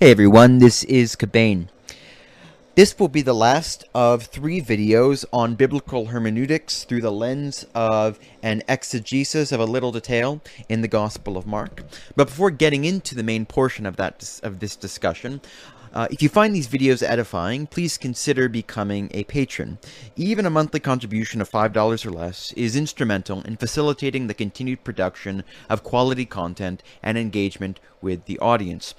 Hey everyone, this is Cabane. This will be the last of three videos on biblical hermeneutics through the lens of an exegesis of a little detail in the Gospel of Mark. But before getting into the main portion of that of this discussion, uh, if you find these videos edifying, please consider becoming a patron. Even a monthly contribution of $5 or less is instrumental in facilitating the continued production of quality content and engagement with the audience.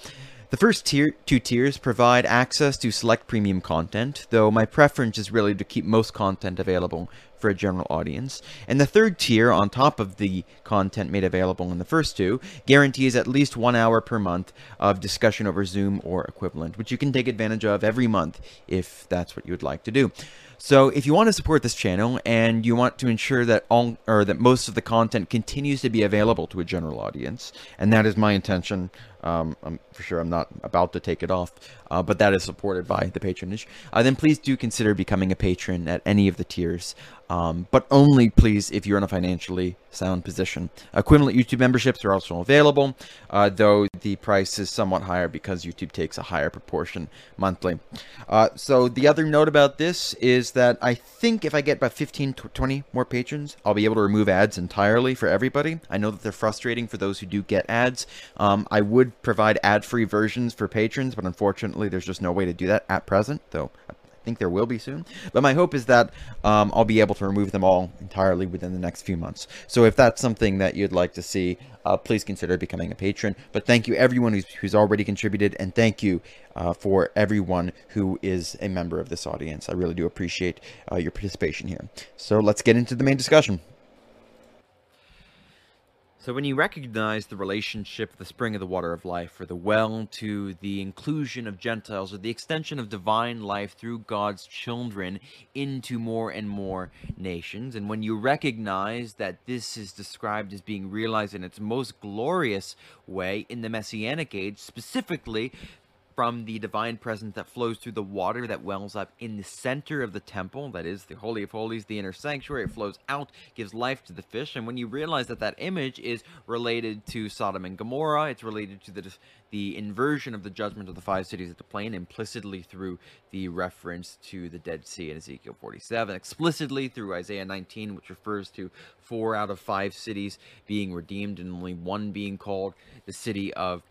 The first tier, two tiers provide access to select premium content, though my preference is really to keep most content available for a general audience. And the third tier, on top of the content made available in the first two, guarantees at least one hour per month of discussion over Zoom or equivalent, which you can take advantage of every month if that's what you would like to do. So if you want to support this channel and you want to ensure that all or that most of the content continues to be available to a general audience, and that is my intention um, I'm, for sure I'm not about to take it off, uh, but that is supported by the patronage. Uh, then please do consider becoming a patron at any of the tiers, um, but only please if you're in a financially sound position. Equivalent YouTube memberships are also available, uh, though the price is somewhat higher because YouTube takes a higher proportion monthly. Uh, so the other note about this is that I think if I get about 15 to 20 more patrons, I'll be able to remove ads entirely for everybody. I know that they're frustrating for those who do get ads. Um, I would would provide ad-free versions for patrons, but unfortunately there's just no way to do that at present, though I think there will be soon. But my hope is that um, I'll be able to remove them all entirely within the next few months. So if that's something that you'd like to see, uh, please consider becoming a patron. But thank you everyone who's, who's already contributed, and thank you uh, for everyone who is a member of this audience. I really do appreciate uh, your participation here. So let's get into the main discussion. So when you recognize the relationship of the spring of the water of life, or the well, to the inclusion of Gentiles, or the extension of divine life through God's children into more and more nations, and when you recognize that this is described as being realized in its most glorious way in the Messianic age, specifically from the divine presence that flows through the water that wells up in the center of the temple, that is the Holy of Holies, the inner sanctuary. It flows out, gives life to the fish. And when you realize that that image is related to Sodom and Gomorrah, it's related to the, the inversion of the judgment of the five cities of the plain implicitly through the reference to the Dead Sea in Ezekiel 47, explicitly through Isaiah 19, which refers to four out of five cities being redeemed and only one being called the city of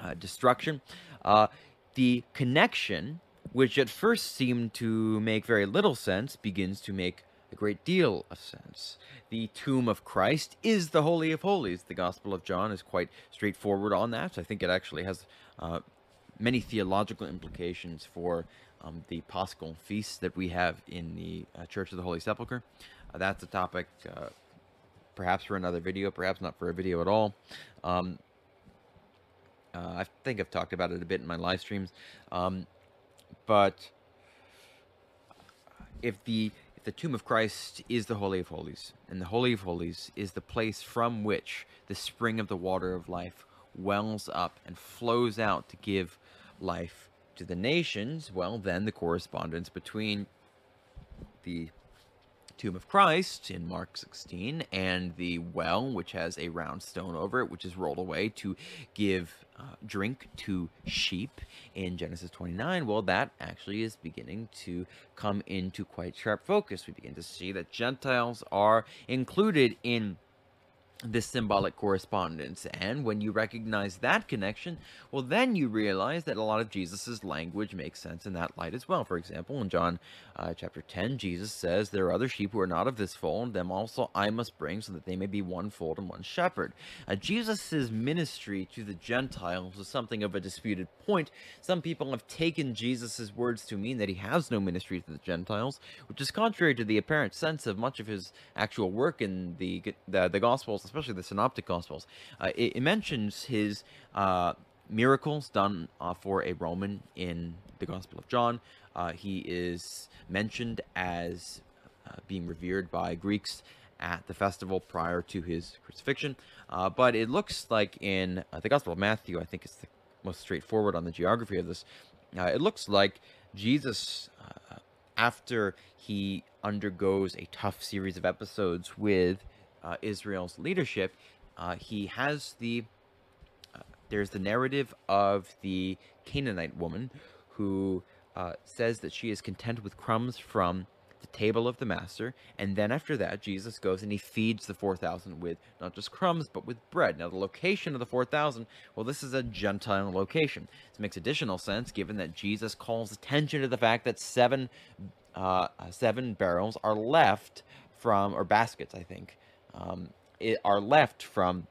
uh, destruction. Uh, the connection, which at first seemed to make very little sense, begins to make a great deal of sense. The tomb of Christ is the Holy of Holies. The Gospel of John is quite straightforward on that. I think it actually has uh, many theological implications for um, the Paschal feast that we have in the uh, Church of the Holy Sepulchre. Uh, that's a topic uh, perhaps for another video, perhaps not for a video at all. Um, uh, I think I've talked about it a bit in my live streams. Um, but if the if the tomb of Christ is the Holy of Holies, and the Holy of Holies is the place from which the spring of the water of life wells up and flows out to give life to the nations, well, then the correspondence between the tomb of Christ in Mark 16 and the well, which has a round stone over it, which is rolled away to give uh, drink to sheep in Genesis 29, well, that actually is beginning to come into quite sharp focus. We begin to see that Gentiles are included in this symbolic correspondence. And when you recognize that connection, well, then you realize that a lot of Jesus's language makes sense in that light as well. For example, in John uh, chapter 10, Jesus says, There are other sheep who are not of this fold, and them also I must bring, so that they may be one fold and one shepherd. Uh, Jesus's ministry to the Gentiles is something of a disputed point. Some people have taken Jesus's words to mean that he has no ministry to the Gentiles, which is contrary to the apparent sense of much of his actual work in the, the, the Gospels especially the Synoptic Gospels, uh, it, it, mentions his uh, miracles done uh, for a Roman in the Gospel of John. Uh, he is mentioned as uh, being revered by Greeks at the festival prior to his crucifixion. Uh, but it looks like in the Gospel of Matthew, I think it's the most straightforward on the geography of this. it looks like Jesus, after he undergoes a tough series of episodes with uh, Israel's leadership, uh, he has the uh, there's the narrative of the Canaanite woman who uh, says that she is content with crumbs from the table of the master. And then after that, Jesus goes and he feeds the 4,000 with not just crumbs, but with bread. Now, the location of the 4,000, well, this is a Gentile location. This makes additional sense given that Jesus calls attention to the fact that seven, uh, seven barrels are left from, or baskets, I think, um, are left from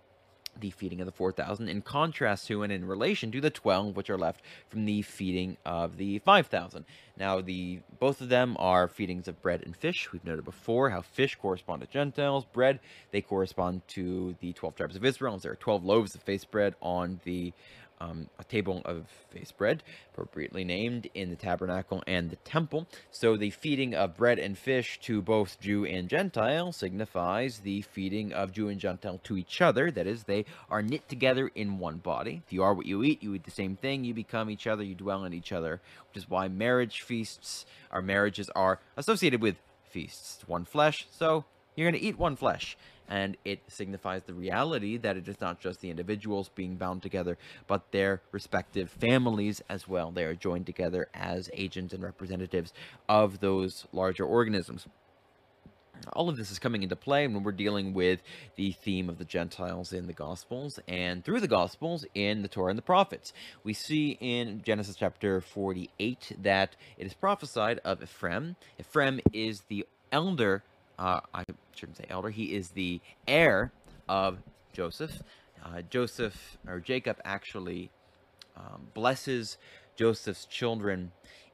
the feeding of the 4,000 in contrast to and in relation to the 12 which are left from the feeding of the 5,000. Now, the both of them are feedings of bread and fish. We've noted before how fish correspond to Gentiles. Bread, they correspond to the 12 tribes of Israel. There are 12 loaves of face bread on the um, a table of face bread, appropriately named in the tabernacle and the temple. So the feeding of bread and fish to both Jew and Gentile signifies the feeding of Jew and Gentile to each other. That is, they are knit together in one body. If you are what you eat, you eat the same thing, you become each other, you dwell in each other, which is why marriage feasts, our marriages are associated with feasts. One flesh, so you're going to eat one flesh and it signifies the reality that it is not just the individuals being bound together, but their respective families as well. They are joined together as agents and representatives of those larger organisms. All of this is coming into play when we're dealing with the theme of the Gentiles in the Gospels and through the Gospels in the Torah and the prophets. We see in Genesis chapter 48 that it is prophesied of Ephraim. Ephraim is the elder uh, I shouldn't say elder, he is the heir of Joseph. Uh, Joseph, or Jacob, actually um, blesses Joseph's children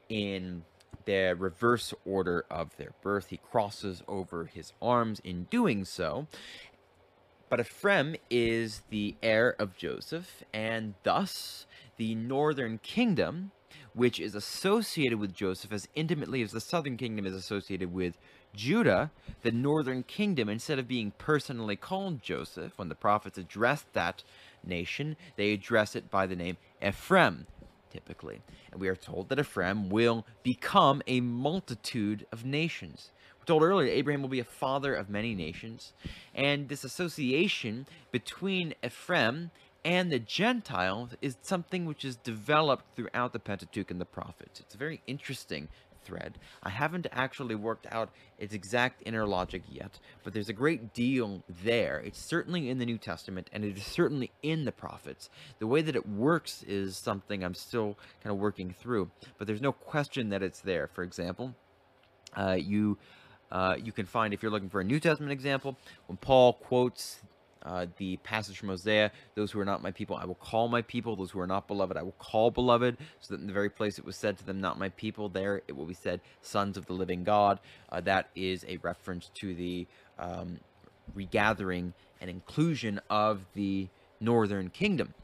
in the reverse order of their birth. He crosses over his arms in doing so. But Ephraim is the heir of Joseph, and thus the northern kingdom, which is associated with Joseph as intimately as the southern kingdom is associated with Judah, the northern kingdom, instead of being personally called Joseph, when the prophets address that nation, they address it by the name Ephraim, typically. And we are told that Ephraim will become a multitude of nations. We're told earlier that Abraham will be a father of many nations. And this association between Ephraim and the Gentiles is something which is developed throughout the Pentateuch and the prophets. It's very interesting thread. I haven't actually worked out its exact inner logic yet, but there's a great deal there. It's certainly in the New Testament, and it is certainly in the prophets. The way that it works is something I'm still kind of working through, but there's no question that it's there. For example, uh, you uh, you can find, if you're looking for a New Testament example, when Paul quotes uh, the passage from Hosea, those who are not my people, I will call my people. Those who are not beloved, I will call beloved. So that in the very place it was said to them, not my people, there it will be said, sons of the living God. Uh, that is a reference to the um, regathering and inclusion of the northern kingdom.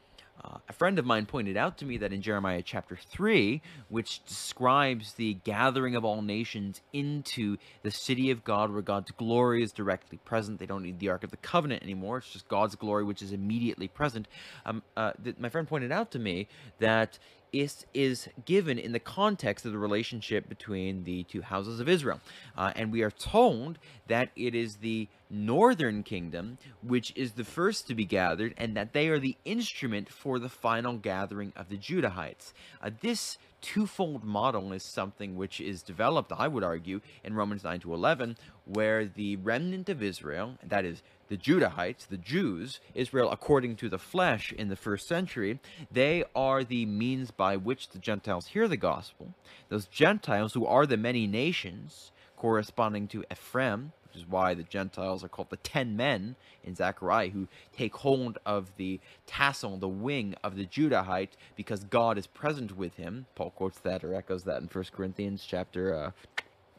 Uh, a friend of mine pointed out to me that in Jeremiah chapter 3, which describes the gathering of all nations into the city of God, where God's glory is directly present, they don't need the Ark of the Covenant anymore, it's just God's glory which is immediately present. Um, uh, my friend pointed out to me that is is given in the context of the relationship between the two houses of Israel. Uh, and we are told that it is the northern kingdom which is the first to be gathered, and that they are the instrument for the final gathering of the Judahites. Uh, this twofold model is something which is developed, I would argue, in Romans 9 to 11, where the remnant of Israel, that is, the Judahites, the Jews, Israel according to the flesh in the first century, they are the means by which the Gentiles hear the gospel. Those Gentiles who are the many nations, corresponding to Ephraim, which is why the Gentiles are called the ten men in Zechariah, who take hold of the tassel, the wing of the Judahite, because God is present with him. Paul quotes that or echoes that in 1 Corinthians chapter, uh,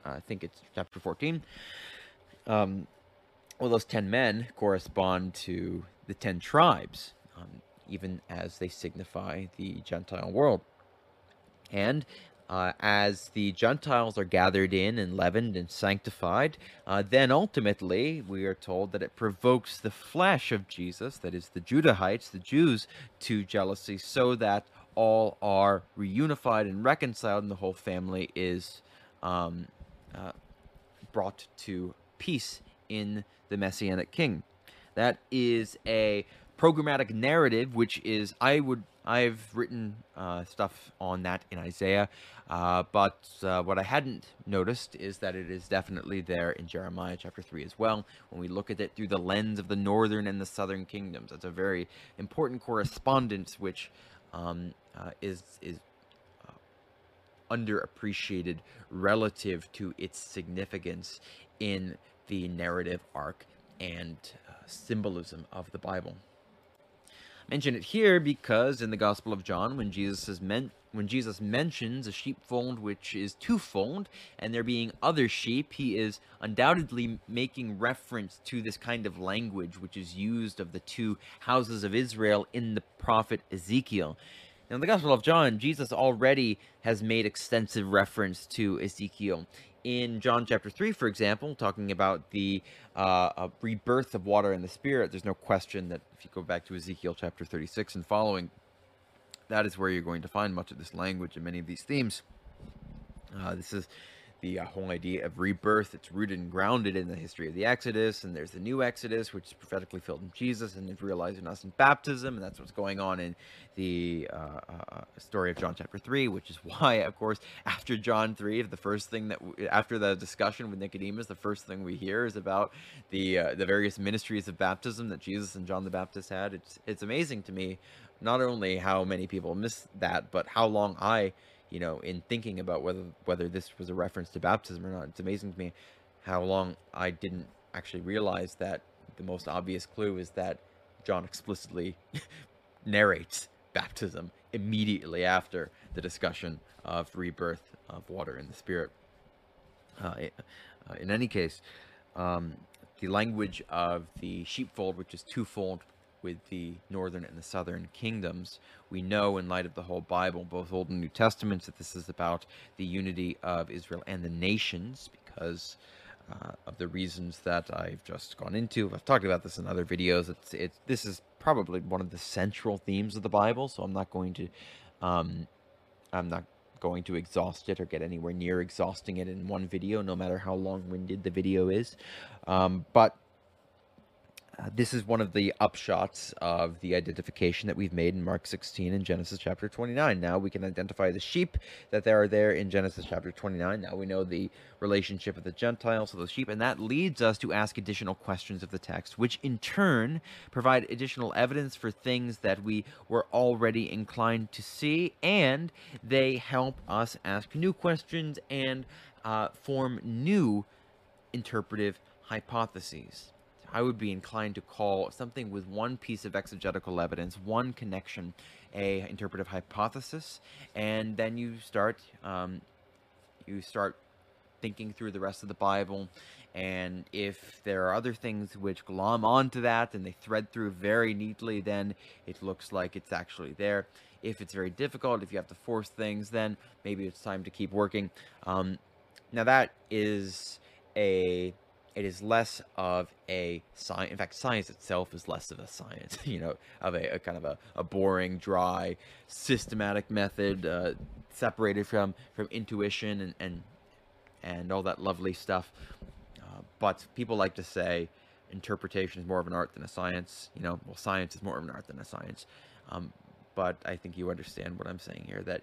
I think it's chapter 14. Um, well, those ten men correspond to the ten tribes, um, even as they signify the Gentile world. And uh, as the Gentiles are gathered in and leavened and sanctified, uh, then ultimately we are told that it provokes the flesh of Jesus, that is, the Judahites, the Jews, to jealousy, so that all are reunified and reconciled, and the whole family is um, uh, brought to peace in the Messianic King. That is a programmatic narrative, which is I would I've written uh, stuff on that in Isaiah, uh, but uh, what I hadn't noticed is that it is definitely there in Jeremiah chapter three as well. When we look at it through the lens of the northern and the southern kingdoms, that's a very important correspondence, which um, uh, is is uh, underappreciated relative to its significance in the narrative arc and uh, symbolism of the Bible mention it here because in the Gospel of John, when Jesus is meant when Jesus mentions a sheepfold which is twofold, and there being other sheep, he is undoubtedly making reference to this kind of language which is used of the two houses of Israel in the prophet Ezekiel. Now, in the Gospel of John, Jesus already has made extensive reference to Ezekiel. In John chapter 3, for example, talking about the uh, rebirth of water and the Spirit, there's no question that if you go back to Ezekiel chapter 36 and following, that is where you're going to find much of this language and many of these themes. Uh, this is the uh, whole idea of rebirth. It's rooted and grounded in the history of the Exodus, and there's the new Exodus, which is prophetically filled in Jesus and is realized in us in baptism, and that's what's going on in the uh, uh, story of John chapter three, which is why, of course, after John three, the first thing that we, after the discussion with Nicodemus, the first thing we hear is about the uh, the various ministries of baptism that Jesus and John the Baptist had. It's it's amazing to me, not only how many people miss that, but how long I you know, in thinking about whether whether this was a reference to baptism or not, it's amazing to me how long I didn't actually realize that the most obvious clue is that John explicitly narrates baptism immediately after the discussion of rebirth of water and the spirit. Uh, uh in any case, um, the language of the sheepfold, which is twofold, with the northern and the southern kingdoms. We know, in light of the whole Bible, both Old and New Testaments, that this is about the unity of Israel and the nations because uh, of the reasons that I've just gone into. I've talked about this in other videos. It's, it's this is probably one of the central themes of the Bible, so I'm not going to um, I'm not going to exhaust it or get anywhere near exhausting it in one video, no matter how long-winded the video is. Um, but this is one of the upshots of the identification that we've made in Mark 16 and Genesis chapter 29. Now we can identify the sheep that there are there in Genesis chapter 29. Now we know the relationship of the Gentiles to the sheep, and that leads us to ask additional questions of the text, which in turn provide additional evidence for things that we were already inclined to see, and they help us ask new questions and uh, form new interpretive hypotheses. I would be inclined to call something with one piece of exegetical evidence, one connection, a interpretive hypothesis, and then you start um, you start thinking through the rest of the Bible, and if there are other things which glom onto that and they thread through very neatly, then it looks like it's actually there. If it's very difficult, if you have to force things, then maybe it's time to keep working. Um, now that is a it is less of a science. In fact, science itself is less of a science, you know, of a, a kind of a, a, boring, dry, systematic method uh, separated from, from intuition and, and, and all that lovely stuff. Uh, but people like to say interpretation is more of an art than a science. You know, well, science is more of an art than a science. Um, but I think you understand what I'm saying here, that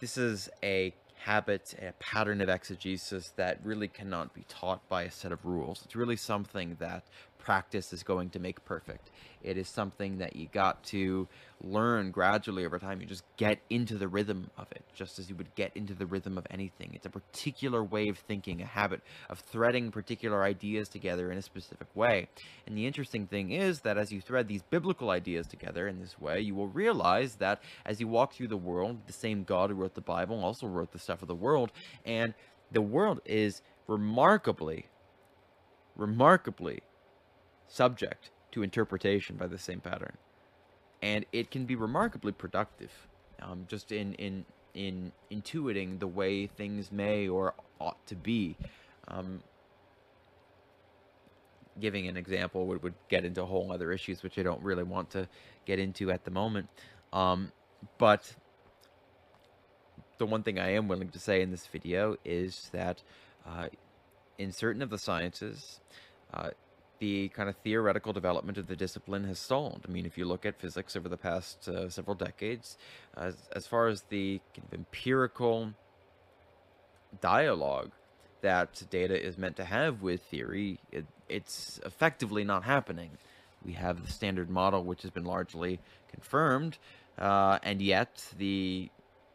this is a habit, a pattern of exegesis that really cannot be taught by a set of rules. It's really something that practice is going to make perfect. It is something that you got to learn gradually over time. You just get into the rhythm of it, just as you would get into the rhythm of anything. It's a particular way of thinking, a habit of threading particular ideas together in a specific way. And the interesting thing is that as you thread these biblical ideas together in this way, you will realize that as you walk through the world, the same God who wrote the Bible also wrote the stuff of the world, and the world is remarkably, remarkably subject to interpretation by the same pattern. And it can be remarkably productive, um, just in, in, in intuiting the way things may or ought to be. Um, giving an example would, would get into whole other issues, which I don't really want to get into at the moment. Um, but the one thing I am willing to say in this video is that uh, in certain of the sciences, uh, the kind of theoretical development of the discipline has stalled. I mean, if you look at physics over the past uh, several decades, as, as far as the kind of empirical dialogue that data is meant to have with theory, it, it's effectively not happening. We have the standard model, which has been largely confirmed, uh, and yet the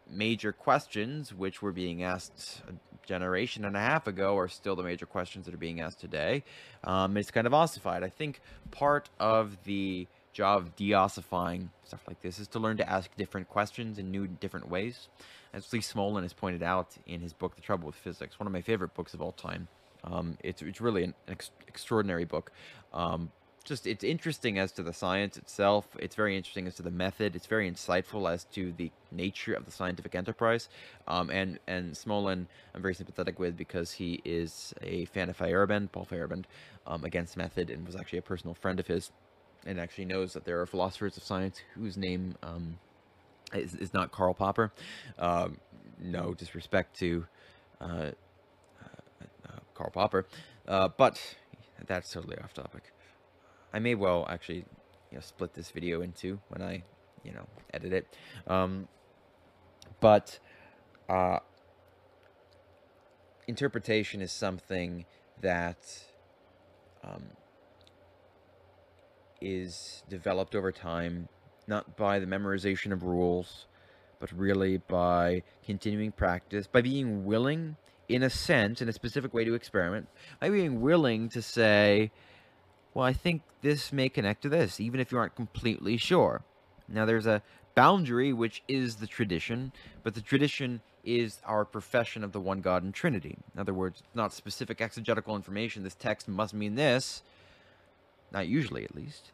major questions which were being asked a generation and a half ago are still the major questions that are being asked today. Um, it's kind of ossified. I think part of the job of deossifying stuff like this is to learn to ask different questions in new, different ways. As Lee Smolin has pointed out in his book, The Trouble with Physics, one of my favorite books of all time. Um, it's, it's really an ex extraordinary book. Um, just it's interesting as to the science itself. It's very interesting as to the method. It's very insightful as to the nature of the scientific enterprise. Um, and and Smolin, I'm very sympathetic with because he is a fan of Feyerabend, Paul Feyerabend, um, against method, and was actually a personal friend of his, and actually knows that there are philosophers of science whose name um, is, is not Karl Popper. Um, no disrespect to uh, uh, uh, Karl Popper, uh, but that's totally off topic. I may well actually, you know, split this video into when I, you know, edit it. Um, but uh, interpretation is something that um, is developed over time, not by the memorization of rules, but really by continuing practice, by being willing, in a sense, in a specific way to experiment, by being willing to say, well, I think this may connect to this, even if you aren't completely sure. Now, there's a boundary, which is the tradition, but the tradition is our profession of the one God and Trinity. In other words, not specific exegetical information. This text must mean this, not usually at least.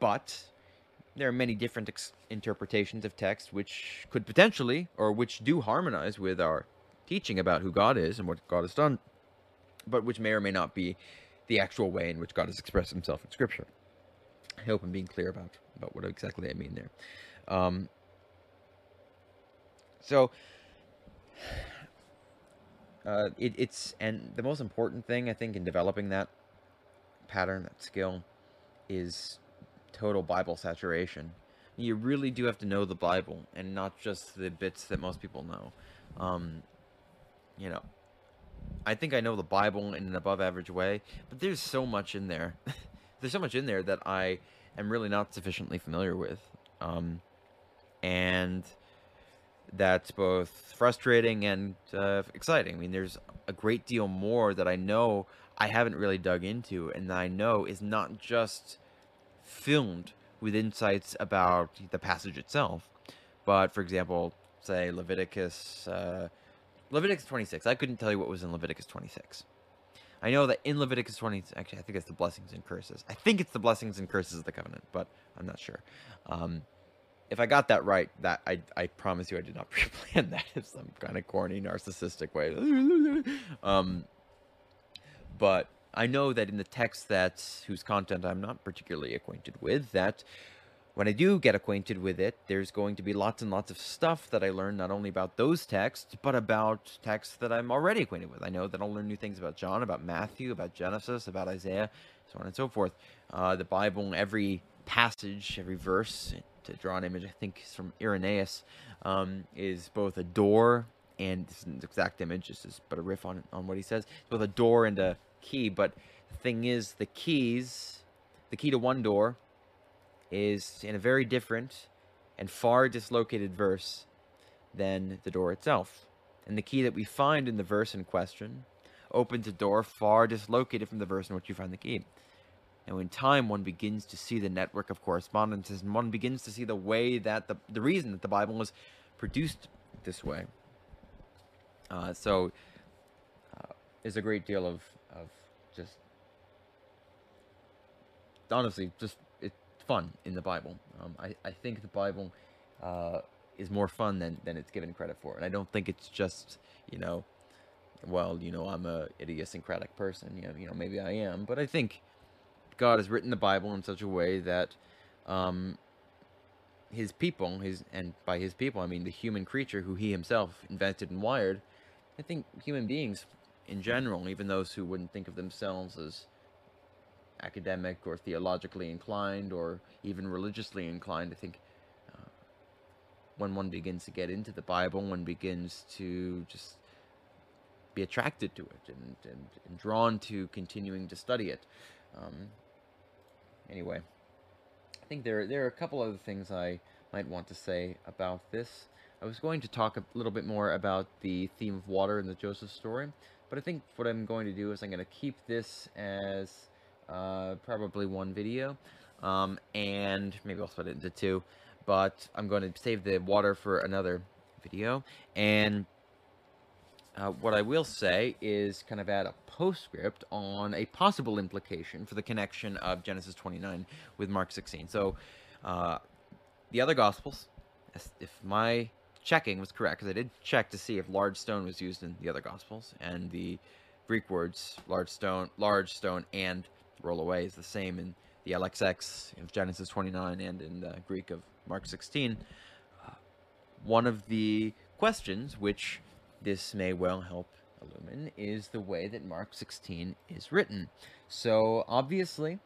But there are many different interpretations of text which could potentially, or which do harmonize with our teaching about who God is and what God has done, but which may or may not be the actual way in which God has expressed himself in Scripture. I hope I'm being clear about, about what exactly I mean there. Um, so, uh, it, it's, and the most important thing, I think, in developing that pattern, that skill, is total Bible saturation. You really do have to know the Bible and not just the bits that most people know. Um, you know, I think I know the Bible in an above average way, but there's so much in there. there's so much in there that I am really not sufficiently familiar with. Um, and that's both frustrating and uh, exciting. I mean, there's a great deal more that I know I haven't really dug into, and that I know is not just filmed with insights about the passage itself, but for example, say Leviticus. Uh, Leviticus 26. I couldn't tell you what was in Leviticus 26. I know that in Leviticus 20, actually, I think it's the blessings and curses. I think it's the blessings and curses of the covenant, but I'm not sure. Um, if I got that right, that I, I promise you I did not pre-plan that in some kind of corny, narcissistic way. um, but I know that in the text that whose content I'm not particularly acquainted with, that when I do get acquainted with it, there's going to be lots and lots of stuff that I learn not only about those texts, but about texts that I'm already acquainted with. I know that I'll learn new things about John, about Matthew, about Genesis, about Isaiah, so on and so forth. Uh, the Bible, every passage, every verse, to draw an image, I think is from Irenaeus, um, is both a door and this is an exact image, this is but a riff on, on what he says, it's both a door and a key. But the thing is, the keys, the key to one door is in a very different and far dislocated verse than the door itself. And the key that we find in the verse in question opens a door far dislocated from the verse in which you find the key. And in time, one begins to see the network of correspondences, and one begins to see the way that the, the reason that the Bible was produced this way. Uh, so, uh, there's a great deal of, of just, honestly, just fun in the Bible. Um, I, I think the Bible uh, is more fun than, than it's given credit for. And I don't think it's just, you know, well, you know, I'm a idiosyncratic person. You know, you know, maybe I am. But I think God has written the Bible in such a way that um, his people, his and by his people, I mean the human creature who he himself invented and wired. I think human beings in general, even those who wouldn't think of themselves as academic or theologically inclined or even religiously inclined. I think uh, when one begins to get into the Bible, one begins to just be attracted to it and, and, and drawn to continuing to study it. Um, anyway, I think there, there are a couple other things I might want to say about this. I was going to talk a little bit more about the theme of water in the Joseph story, but I think what I'm going to do is I'm going to keep this as uh, probably one video, um, and maybe I'll split it into two, but I'm going to save the water for another video, and uh, what I will say is kind of add a postscript on a possible implication for the connection of Genesis 29 with Mark 16. So, uh, the other Gospels, if my checking was correct, because I did check to see if large stone was used in the other Gospels, and the Greek words large stone, large stone, and roll away is the same in the LXX of Genesis 29 and in the Greek of Mark 16. Uh, one of the questions which this may well help illumine is the way that Mark 16 is written. So obviously,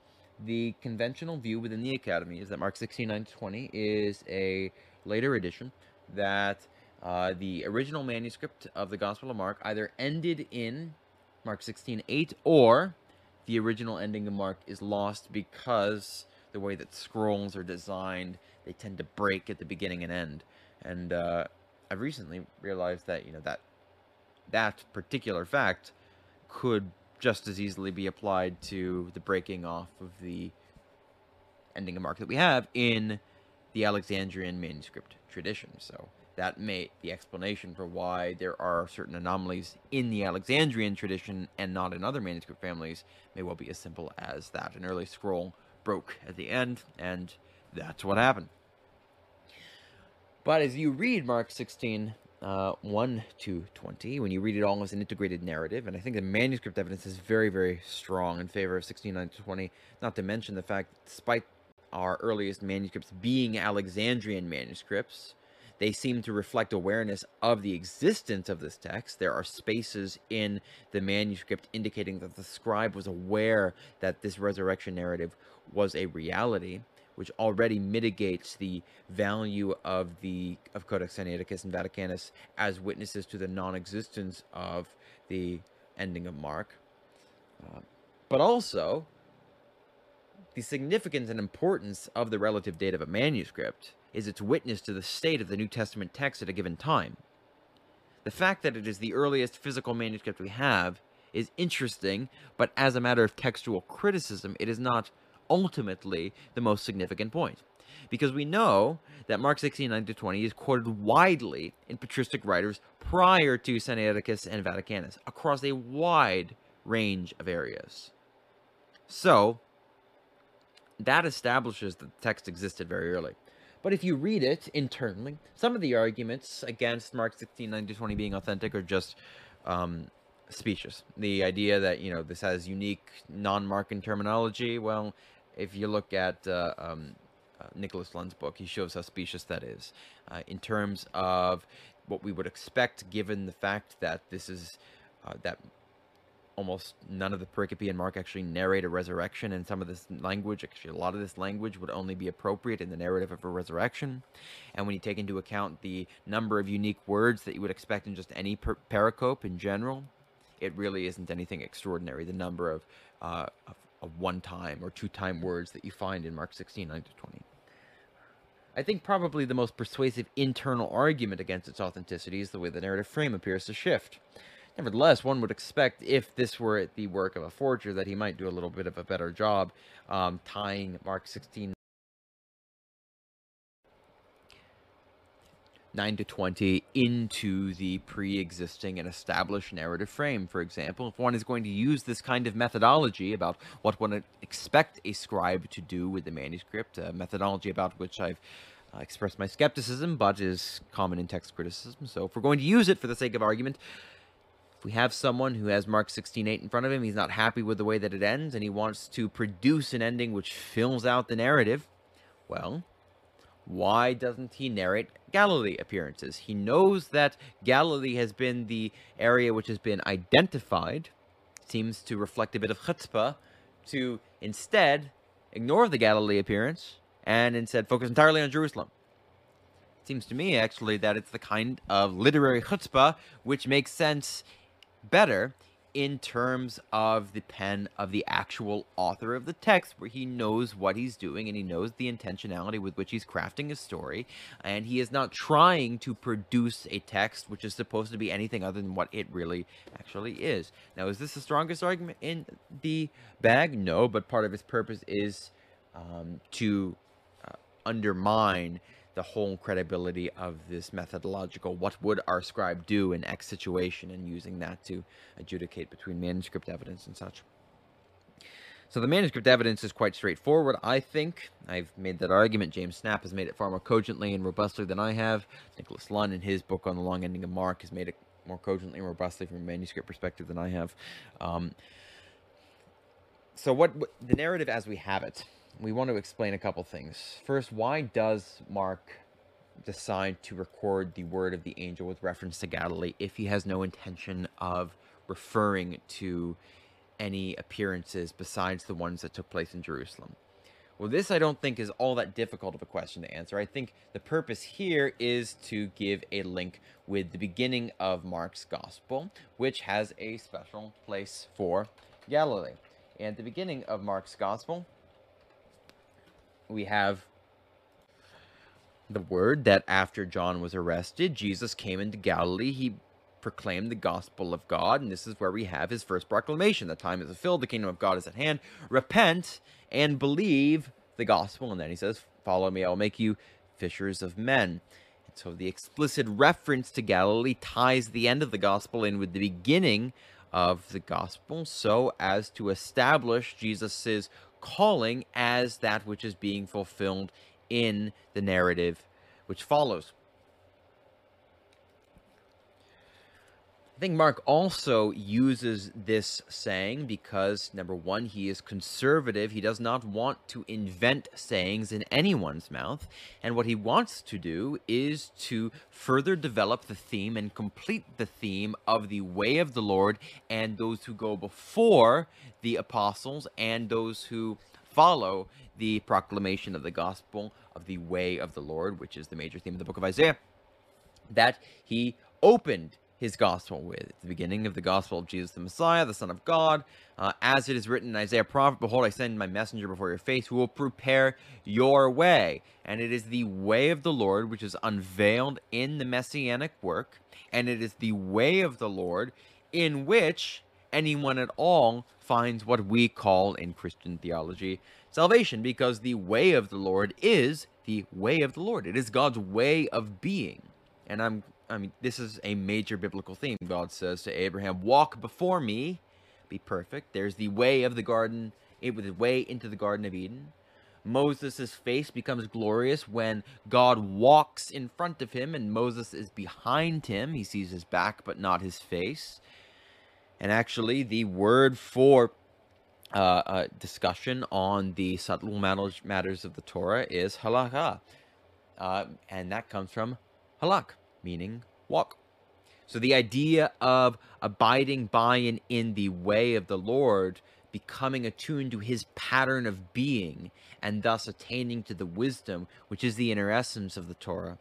the conventional view within the Academy is that Mark 16 9 20 is a later edition that uh, the original manuscript of the Gospel of Mark either ended in Mark 16 8 or the original ending of Mark is lost because the way that scrolls are designed, they tend to break at the beginning and end. And uh, I've recently realized that you know that that particular fact could just as easily be applied to the breaking off of the ending of Mark that we have in the Alexandrian manuscript tradition. So that may the explanation for why there are certain anomalies in the Alexandrian tradition and not in other manuscript families may well be as simple as that. An early scroll broke at the end, and that's what happened. But as you read Mark 16, uh, 1 to 20, when you read it all as an integrated narrative, and I think the manuscript evidence is very, very strong in favor of 16 9 to 20, not to mention the fact that despite our earliest manuscripts being Alexandrian manuscripts, they seem to reflect awareness of the existence of this text. There are spaces in the manuscript indicating that the scribe was aware that this resurrection narrative was a reality which already mitigates the value of the of Codex Sinaiticus and Vaticanus as witnesses to the non-existence of the ending of Mark. Uh, but also, the significance and importance of the relative date of a manuscript is its witness to the state of the New Testament text at a given time. The fact that it is the earliest physical manuscript we have is interesting, but as a matter of textual criticism, it is not ultimately the most significant point. Because we know that Mark 16, 9 to 20 is quoted widely in patristic writers prior to Sinaiticus and Vaticanus across a wide range of areas. So, that establishes that the text existed very early. But if you read it internally, some of the arguments against Mark 16, 9 to 20 being authentic are just um, specious. The idea that, you know, this has unique non-Markan terminology, well, if you look at uh, um, uh, Nicholas Lunn's book, he shows how specious that is uh, in terms of what we would expect, given the fact that this is uh, that almost none of the pericope and Mark actually narrate a resurrection, and some of this language, actually a lot of this language, would only be appropriate in the narrative of a resurrection. And when you take into account the number of unique words that you would expect in just any per- pericope in general, it really isn't anything extraordinary. The number of, uh, of of one time or two time words that you find in Mark 16, 9 to 20. I think probably the most persuasive internal argument against its authenticity is the way the narrative frame appears to shift. Nevertheless, one would expect if this were the work of a forger that he might do a little bit of a better job um, tying Mark 16 9 to 20 into the pre-existing and established narrative frame. For example, if one is going to use this kind of methodology about what one would expect a scribe to do with the manuscript, a methodology about which I've uh, expressed my skepticism, but is common in text criticism. So if we're going to use it for the sake of argument, we have someone who has Mark 16.8 in front of him, he's not happy with the way that it ends, and he wants to produce an ending which fills out the narrative, well, why doesn't he narrate Galilee appearances? He knows that Galilee has been the area which has been identified. Seems to reflect a bit of chutzpah to instead ignore the Galilee appearance and instead focus entirely on Jerusalem. It seems to me, actually, that it's the kind of literary chutzpah which makes sense better in terms of the pen of the actual author of the text, where he knows what he's doing and he knows the intentionality with which he's crafting his story, and he is not trying to produce a text which is supposed to be anything other than what it really actually is. Now, is this the strongest argument in the bag? No, but part of its purpose is um, to uh, undermine the whole credibility of this methodological what would our scribe do in X situation and using that to adjudicate between manuscript evidence and such. So the manuscript evidence is quite straightforward, I think. I've made that argument. James Snapp has made it far more cogently and robustly than I have. Nicholas Lunn, in his book on the long ending of Mark, has made it more cogently and robustly from a manuscript perspective than I have. Um, so what, what the narrative as we have it we want to explain a couple things. First, why does Mark decide to record the word of the angel with reference to Galilee if he has no intention of referring to any appearances besides the ones that took place in Jerusalem? Well, this I don't think is all that difficult of a question to answer. I think the purpose here is to give a link with the beginning of Mark's gospel, which has a special place for Galilee. And the beginning of Mark's gospel, we have the word that after John was arrested, Jesus came into Galilee. He proclaimed the gospel of God, and this is where we have his first proclamation. The time is fulfilled, the kingdom of God is at hand. Repent and believe the gospel. And then he says, Follow me, I will make you fishers of men. And so the explicit reference to Galilee ties the end of the gospel in with the beginning of the gospel so as to establish Jesus' calling as that which is being fulfilled in the narrative which follows. I think Mark also uses this saying because, number one, he is conservative. He does not want to invent sayings in anyone's mouth. And what he wants to do is to further develop the theme and complete the theme of the way of the Lord and those who go before the apostles and those who follow the proclamation of the gospel of the way of the Lord, which is the major theme of the book of Isaiah, that he opened his gospel with. At the beginning of the gospel of Jesus the Messiah, the Son of God, uh, as it is written in Isaiah prophet, Behold, I send my messenger before your face who will prepare your way. And it is the way of the Lord which is unveiled in the messianic work, and it is the way of the Lord in which anyone at all finds what we call in Christian theology salvation, because the way of the Lord is the way of the Lord. It is God's way of being. And I'm I mean, this is a major biblical theme. God says to Abraham, Walk before me, be perfect. There's the way of the garden, it was the way into the Garden of Eden. Moses' face becomes glorious when God walks in front of him and Moses is behind him. He sees his back but not his face. And actually, the word for uh, uh, discussion on the subtle matters, of the Torah is halakha. Uh, and that comes from halak, meaning walk. So the idea of abiding by and in the way of the Lord, becoming attuned to his pattern of being, and thus attaining to the wisdom which is the inner essence of the Torah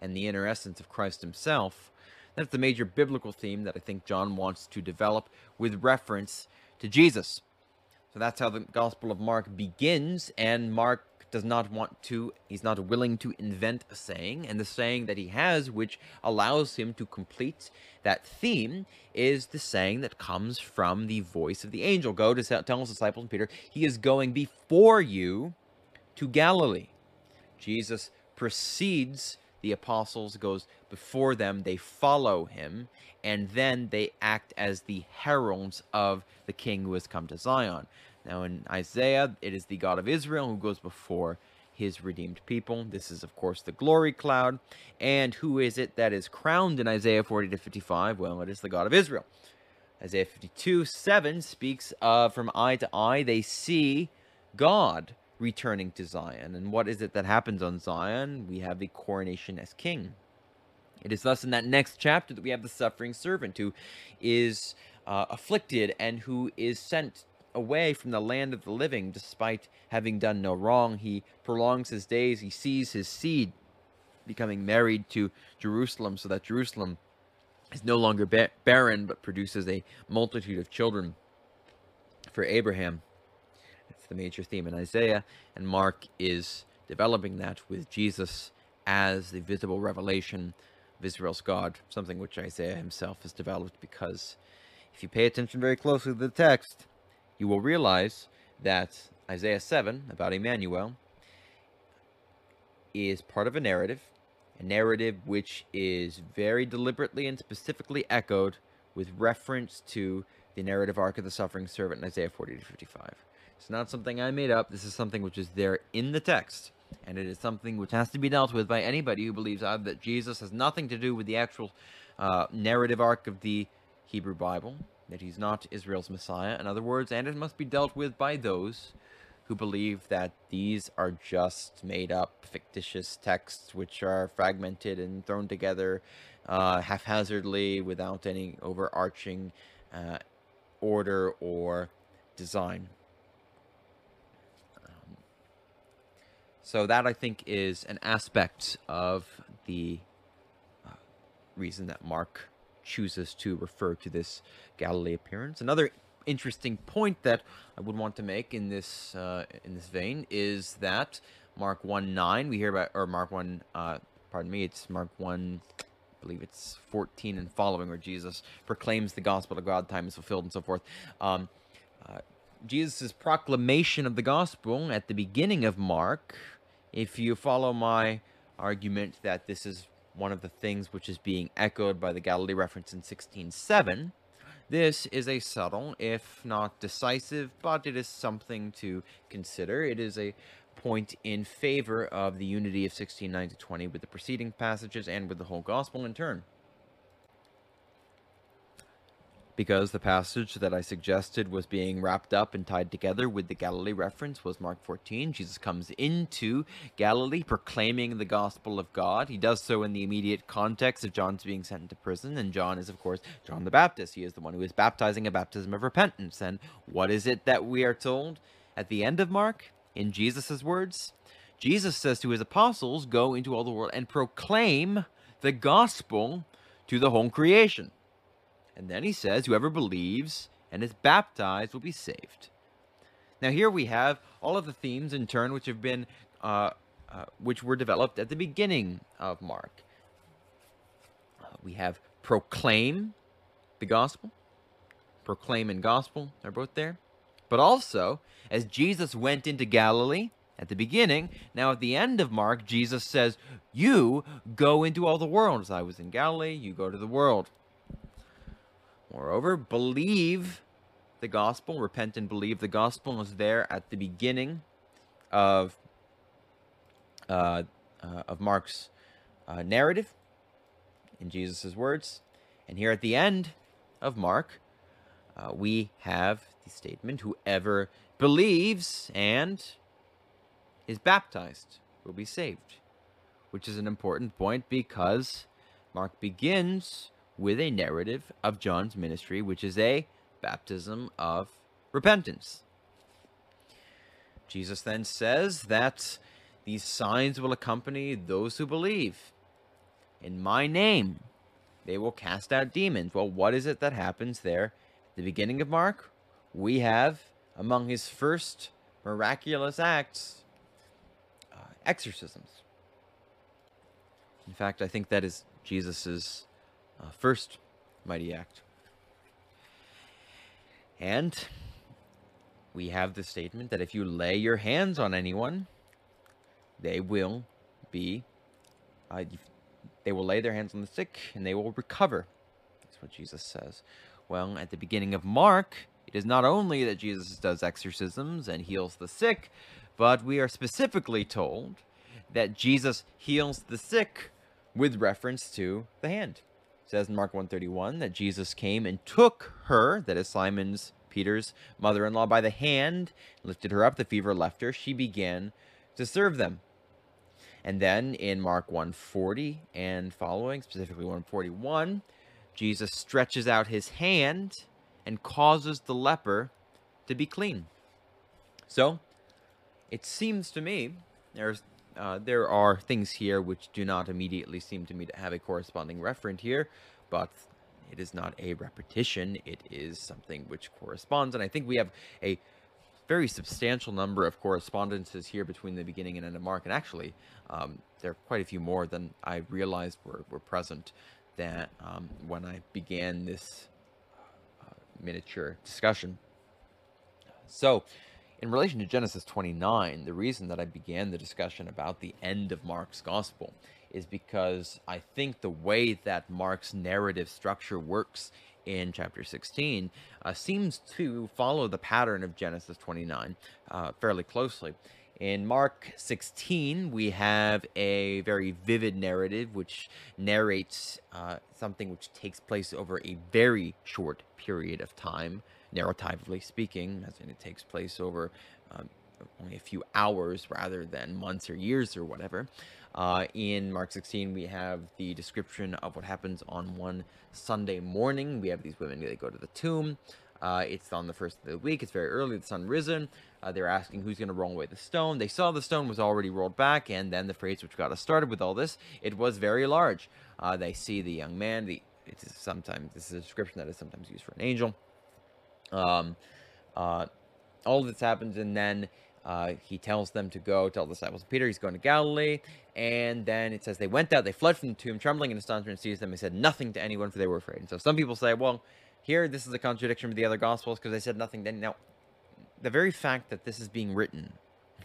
and the inner essence of Christ himself, that's the major biblical theme that I think John wants to develop with reference to Jesus. So that's how the Gospel of Mark begins, and Mark does not want to, he's not willing to invent a saying, and the saying that he has, which allows him to complete that theme, is the saying that comes from the voice of the angel. Go to tell his disciples and Peter, he is going before you to Galilee. Jesus precedes the apostles, goes before them, they follow him, and then they act as the heralds of the king who has come to Zion. Now, in Isaiah, it is the God of Israel who goes before his redeemed people. This is, of course, the glory cloud. And who is it that is crowned in Isaiah 40 to 55? Well, it is the God of Israel. Isaiah 52 7 speaks of from eye to eye, they see God returning to Zion. And what is it that happens on Zion? We have the coronation as king. It is thus in that next chapter that we have the suffering servant who is uh, afflicted and who is sent away from the land of the living despite having done no wrong. He prolongs his days. He sees his seed becoming married to Jerusalem so that Jerusalem is no longer ba- barren but produces a multitude of children for Abraham. That's the major theme in Isaiah, and Mark is developing that with Jesus as the visible revelation of Israel's God, something which Isaiah himself has developed because if you pay attention very closely to the text, you will realize that Isaiah 7 about Emmanuel is part of a narrative, a narrative which is very deliberately and specifically echoed with reference to the narrative arc of the suffering servant in Isaiah 40 to 55. It's not something I made up. This is something which is there in the text, and it is something which has to be dealt with by anybody who believes either that Jesus has nothing to do with the actual uh, narrative arc of the Hebrew Bible, that he's not Israel's Messiah, in other words, and it must be dealt with by those who believe that these are just made up fictitious texts which are fragmented and thrown together uh, haphazardly without any overarching uh, order or design. Um, so that I think is an aspect of the uh, reason that Mark chooses to refer to this Galilee appearance. Another interesting point that I would want to make in this uh, in this vein is that Mark one nine we hear about or Mark one uh, pardon me it's Mark one I believe it's 14 and following where Jesus proclaims the gospel of God time is fulfilled and so forth um, uh, Jesus' proclamation of the gospel at the beginning of Mark if you follow my argument that this is one of the things which is being echoed by the Galilee reference in 16.7 this is a subtle, if not decisive, but it is something to consider. It is a point in favor of the unity of 16:9 to 20 with the preceding passages and with the whole gospel in turn because the passage that I suggested was being wrapped up and tied together with the Galilee reference was Mark 14. Jesus comes into Galilee proclaiming the gospel of God. He does so in the immediate context of John's being sent into prison, and John is, of course, John the Baptist. He is the one who is baptizing a baptism of repentance. And what is it that we are told at the end of Mark, in Jesus' words? Jesus says to his apostles, Go into all the world and proclaim the gospel to the whole creation. And then he says, Whoever believes and is baptized will be saved. Now, here we have all of the themes in turn which have been, uh, uh, which were developed at the beginning of Mark. Uh, we have proclaim the gospel, proclaim and gospel are both there. But also, as Jesus went into Galilee at the beginning, now at the end of Mark, Jesus says, You go into all the world. As I was in Galilee, you go to the world. Moreover, believe the gospel, repent and believe the gospel was there at the beginning of uh, uh, of Mark's uh, narrative in Jesus' words. And here at the end of Mark, uh, we have the statement whoever believes and is baptized will be saved, which is an important point because Mark begins with a narrative of John's ministry, which is a baptism of repentance. Jesus then says that these signs will accompany those who believe. In my name, they will cast out demons. Well, what is it that happens there? At the beginning of Mark, we have among his first miraculous acts uh, exorcisms. In fact, I think that is Jesus's uh, first mighty act. And we have the statement that if you lay your hands on anyone, they will be, uh, they will lay their hands on the sick and they will recover. That's what Jesus says. Well, at the beginning of Mark, it is not only that Jesus does exorcisms and heals the sick, but we are specifically told that Jesus heals the sick with reference to the hand says in Mark 131 that Jesus came and took her, that is Simon's Peter's mother-in-law, by the hand, lifted her up, the fever left her, she began to serve them. And then in Mark 140 and following, specifically 141, Jesus stretches out his hand and causes the leper to be clean. So, it seems to me there's uh, there are things here which do not immediately seem to me to have a corresponding referent here, but it is not a repetition. It is something which corresponds, and I think we have a very substantial number of correspondences here between the beginning and end of Mark, and actually, um, there are quite a few more than I realized were, were present that um, when I began this uh, miniature discussion. So, in relation to Genesis 29, the reason that I began the discussion about the end of Mark's gospel is because I think the way that Mark's narrative structure works in chapter 16 uh, seems to follow the pattern of Genesis 29 uh, fairly closely. In Mark 16, we have a very vivid narrative which narrates uh, something which takes place over a very short period of time narratively speaking, as in it takes place over um, only a few hours rather than months or years or whatever. Uh, in Mark 16, we have the description of what happens on one Sunday morning. We have these women, they go to the tomb. Uh, it's on the first of the week. It's very early. The sun risen. Uh, they're asking who's going to roll away the stone. They saw the stone was already rolled back, and then the phrase which got us started with all this, it was very large. Uh, they see the young man. The it's sometimes this is a description that is sometimes used for an angel. Um, uh, all of this happens, and then uh, he tells them to go tell the disciples of Peter he's going to Galilee. And then it says they went out, they fled from the tomb, trembling and astonishment, and seized them. They said nothing to anyone, for they were afraid. And so some people say, well, here this is a contradiction with the other gospels because they said nothing. Then now, the very fact that this is being written,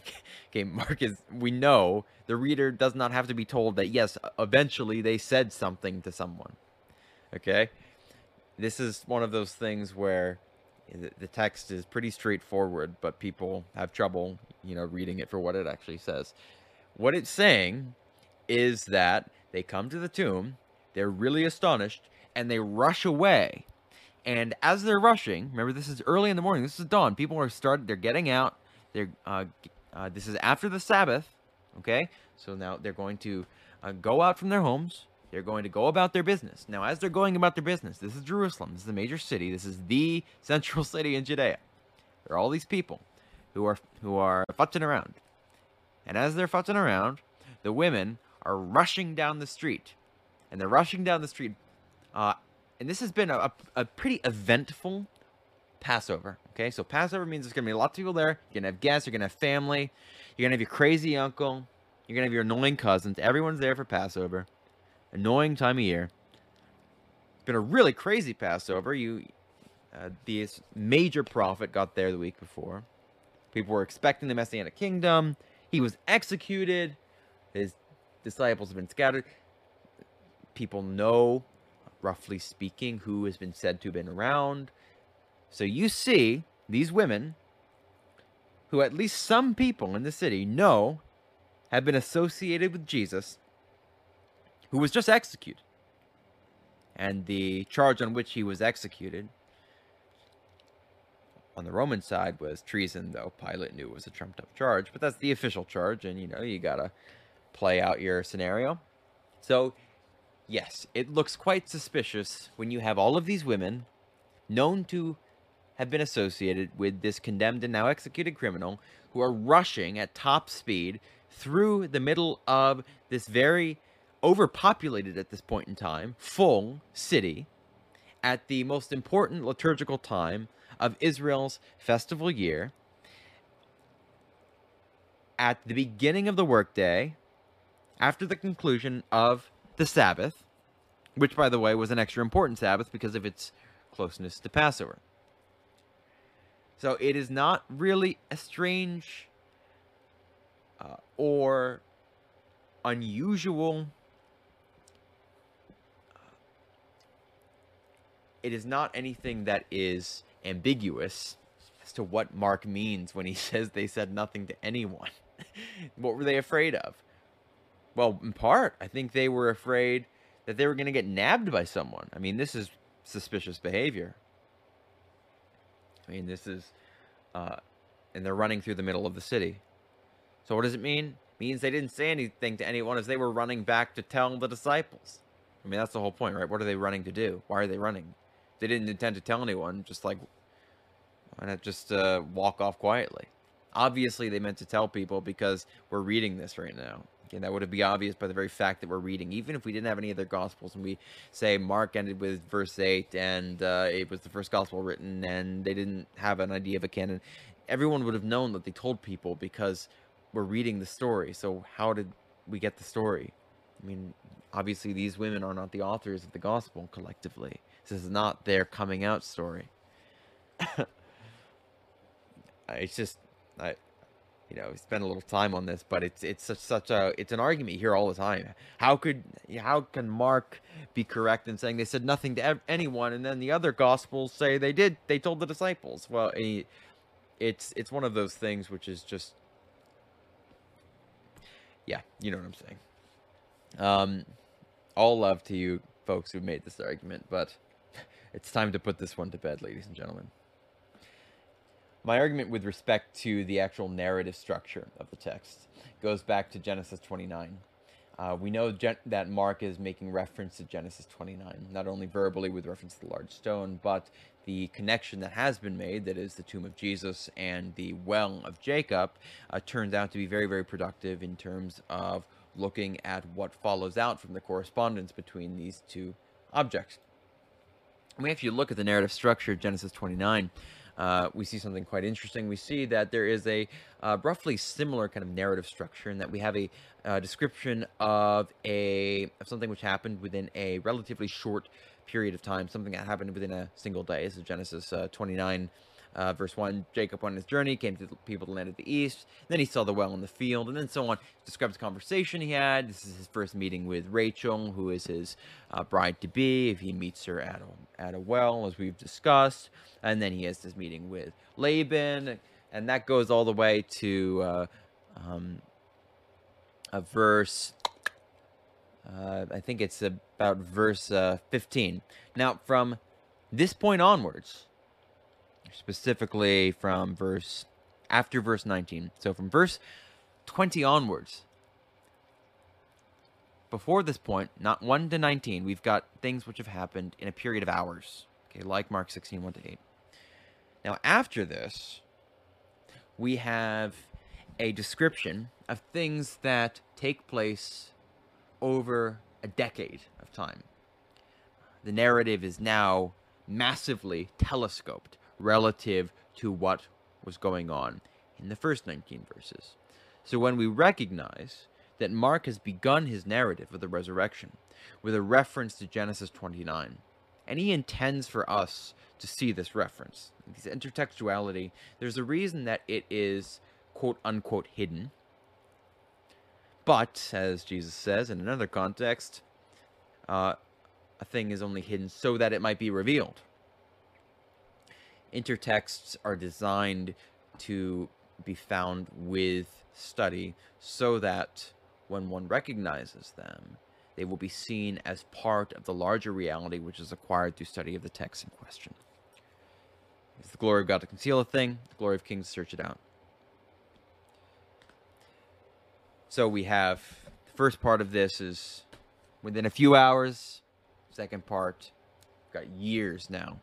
okay, Mark is we know the reader does not have to be told that yes, eventually they said something to someone. Okay, this is one of those things where the text is pretty straightforward, but people have trouble, you know, reading it for what it actually says. What it's saying is that they come to the tomb, they're really astonished, and they rush away. And as they're rushing, remember this is early in the morning. This is dawn. People are started. They're getting out. They're uh, uh, this is after the Sabbath. Okay, so now they're going to uh, go out from their homes. They're going to go about their business. Now, as they're going about their business, this is Jerusalem. This is the major city. This is the central city in Judea. There are all these people who are who are futzing around. And as they're futzing around, the women are rushing down the street. And they're rushing down the street. Uh, and this has been a, a pretty eventful Passover. Okay, so Passover means there's going to be lots of people there. You're going to have guests. You're going to have family. You're going to have your crazy uncle. You're going to have your annoying cousins. Everyone's there for Passover annoying time of year. It's been a really crazy Passover. You, uh, this major prophet got there the week before. People were expecting the Messianic kingdom. He was executed. His disciples have been scattered. People know, roughly speaking, who has been said to have been around. So you see these women, who at least some people in the city know have been associated with Jesus, who was just executed. And the charge on which he was executed on the Roman side was treason, though Pilate knew it was a trumped up charge. But that's the official charge, and you know, you gotta play out your scenario. So, yes, it looks quite suspicious when you have all of these women known to have been associated with this condemned and now executed criminal who are rushing at top speed through the middle of this very overpopulated at this point in time, full city, at the most important liturgical time of Israel's festival year, at the beginning of the workday, after the conclusion of the Sabbath, which, by the way, was an extra important Sabbath because of its closeness to Passover. So it is not really a strange uh, or unusual it is not anything that is ambiguous as to what Mark means when he says they said nothing to anyone. what were they afraid of? Well, in part, I think they were afraid that they were going to get nabbed by someone. I mean, this is suspicious behavior. I mean, this is, uh, and they're running through the middle of the city. So what does it mean? It means they didn't say anything to anyone as they were running back to tell the disciples. I mean, that's the whole point, right? What are they running to do? Why are they running? They didn't intend to tell anyone, just like Why not just uh, walk off quietly? Obviously, they meant to tell people because we're reading this right now. And that would be obvious by the very fact that we're reading. Even if we didn't have any other gospels, and we say Mark ended with verse eight, and uh, it was the first gospel written, and they didn't have an idea of a canon, everyone would have known that they told people because we're reading the story. So how did we get the story? I mean, obviously these women are not the authors of the gospel collectively. This is not their coming out story. it's just I you know we spend a little time on this, but it's it's such such a it's an argument hear all the time. How could how can Mark be correct in saying they said nothing to anyone, and then the other gospels say they did they told the disciples? Well, it's it's one of those things which is just yeah, you know what I'm saying. Um, all love to you folks who made this argument, but it's time to put this one to bed, ladies and gentlemen. My argument with respect to the actual narrative structure of the text goes back to Genesis 29. Uh, we know Gen- that Mark is making reference to Genesis 29, not only verbally with reference to the large stone, but the connection that has been made, that is the tomb of Jesus and the well of Jacob, uh, turns out to be very, very productive in terms of looking at what follows out from the correspondence between these two objects. When if you look at the narrative structure of Genesis 29, uh, we see something quite interesting. We see that there is a uh, roughly similar kind of narrative structure, in that we have a uh, description of a of something which happened within a relatively short period of time, something that happened within a single day. This is Genesis uh, 29 uh, verse 1 Jacob went on his journey, came to the people the land of the east. Then he saw the well in the field, and then so on. Describes the conversation he had. This is his first meeting with Rachel, who is his uh, bride to be. If he meets her at a, at a well, as we've discussed. And then he has this meeting with Laban, and that goes all the way to uh, um, a verse. Uh, I think it's about verse uh, 15. Now, from this point onwards, specifically from verse after verse 19. So from verse 20 onwards, before this point, not 1 to 19, we've got things which have happened in a period of hours, okay, like Mark 16, 1 to 8. Now, after this, we have a description of things that take place over a decade of time. The narrative is now massively telescoped relative to what was going on in the first 19 verses. So when we recognize that Mark has begun his narrative of the resurrection with a reference to Genesis 29, and he intends for us to see this reference, this intertextuality, there's a reason that it is quote unquote hidden. But, as Jesus says in another context, uh, a thing is only hidden so that it might be revealed intertexts are designed to be found with study so that when one recognizes them, they will be seen as part of the larger reality which is acquired through study of the text in question. It's the glory of God to conceal a thing, the glory of kings to search it out. So we have the first part of this is within a few hours. Second part, got years now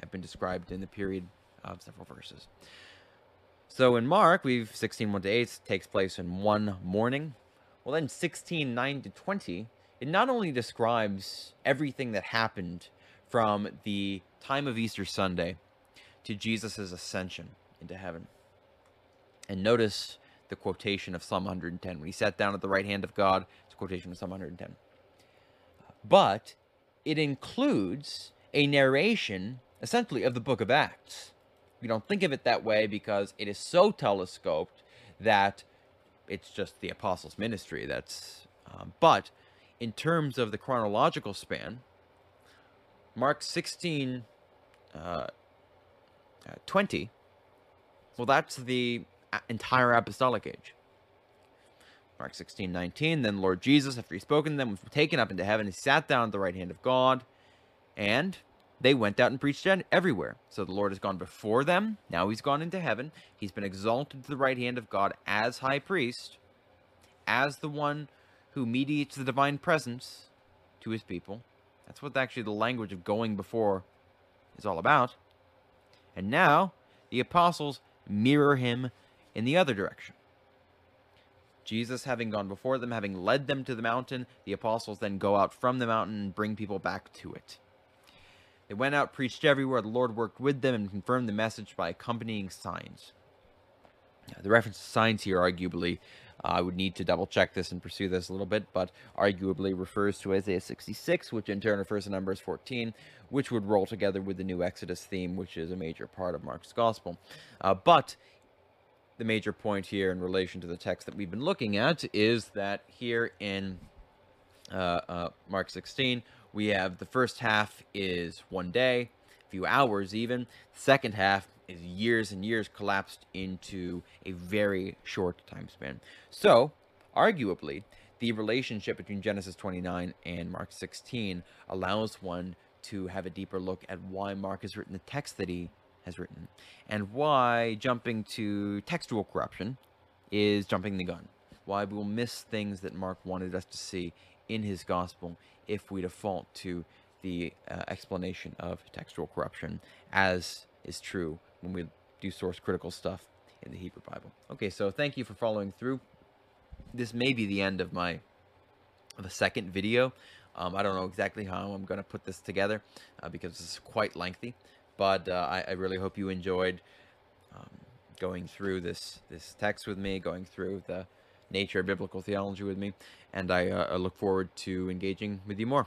have been described in the period of several verses. So in Mark, we've 16 1 to 8 takes place in one morning. Well, then 16 9 to 20, it not only describes everything that happened from the time of Easter Sunday to Jesus' ascension into heaven. And notice the quotation of Psalm 110. When he sat down at the right hand of God, it's a quotation of Psalm 110. But it includes a narration essentially of the book of Acts. We don't think of it that way because it is so telescoped that it's just the apostles' ministry. That's, um, but in terms of the chronological span, Mark 16, uh, uh, 20, well, that's the entire apostolic age. Mark 16, 19, then Lord Jesus, after he's spoken to them, was taken up into heaven. He sat down at the right hand of God. And they went out and preached everywhere. So the Lord has gone before them. Now he's gone into heaven. He's been exalted to the right hand of God as high priest, as the one who mediates the divine presence to his people. That's what actually the language of going before is all about. And now The apostles mirror him in the other direction. Jesus having gone before them, having led them to the mountain, the apostles then go out from the mountain and bring people back to it. They went out, preached everywhere. The Lord worked with them and confirmed the message by accompanying signs. The reference to signs here, arguably, uh, I would need to double check this and pursue this a little bit, but arguably refers to Isaiah 66, which in turn refers to Numbers 14, which would roll together with the new Exodus theme, which is a major part of Mark's Gospel. Uh, but the major point here in relation to the text that we've been looking at is that here in uh, uh, Mark 16, we have the first half is one day, a few hours even. The second half is years and years collapsed into a very short time span. So, arguably, the relationship between Genesis 29 and Mark 16 allows one to have a deeper look at why Mark has written the text that he has written, and why jumping to textual corruption is jumping the gun. Why we will miss things that Mark wanted us to see in his gospel if we default to the uh, explanation of textual corruption, as is true when we do source critical stuff in the Hebrew Bible. Okay, so thank you for following through. This may be the end of my of a second video. Um, I don't know exactly how I'm going to put this together uh, because it's quite lengthy, but uh, I, I, really hope you enjoyed um, going through this this text with me, going through the nature of biblical theology with me, and I, uh, I look forward to engaging with you more.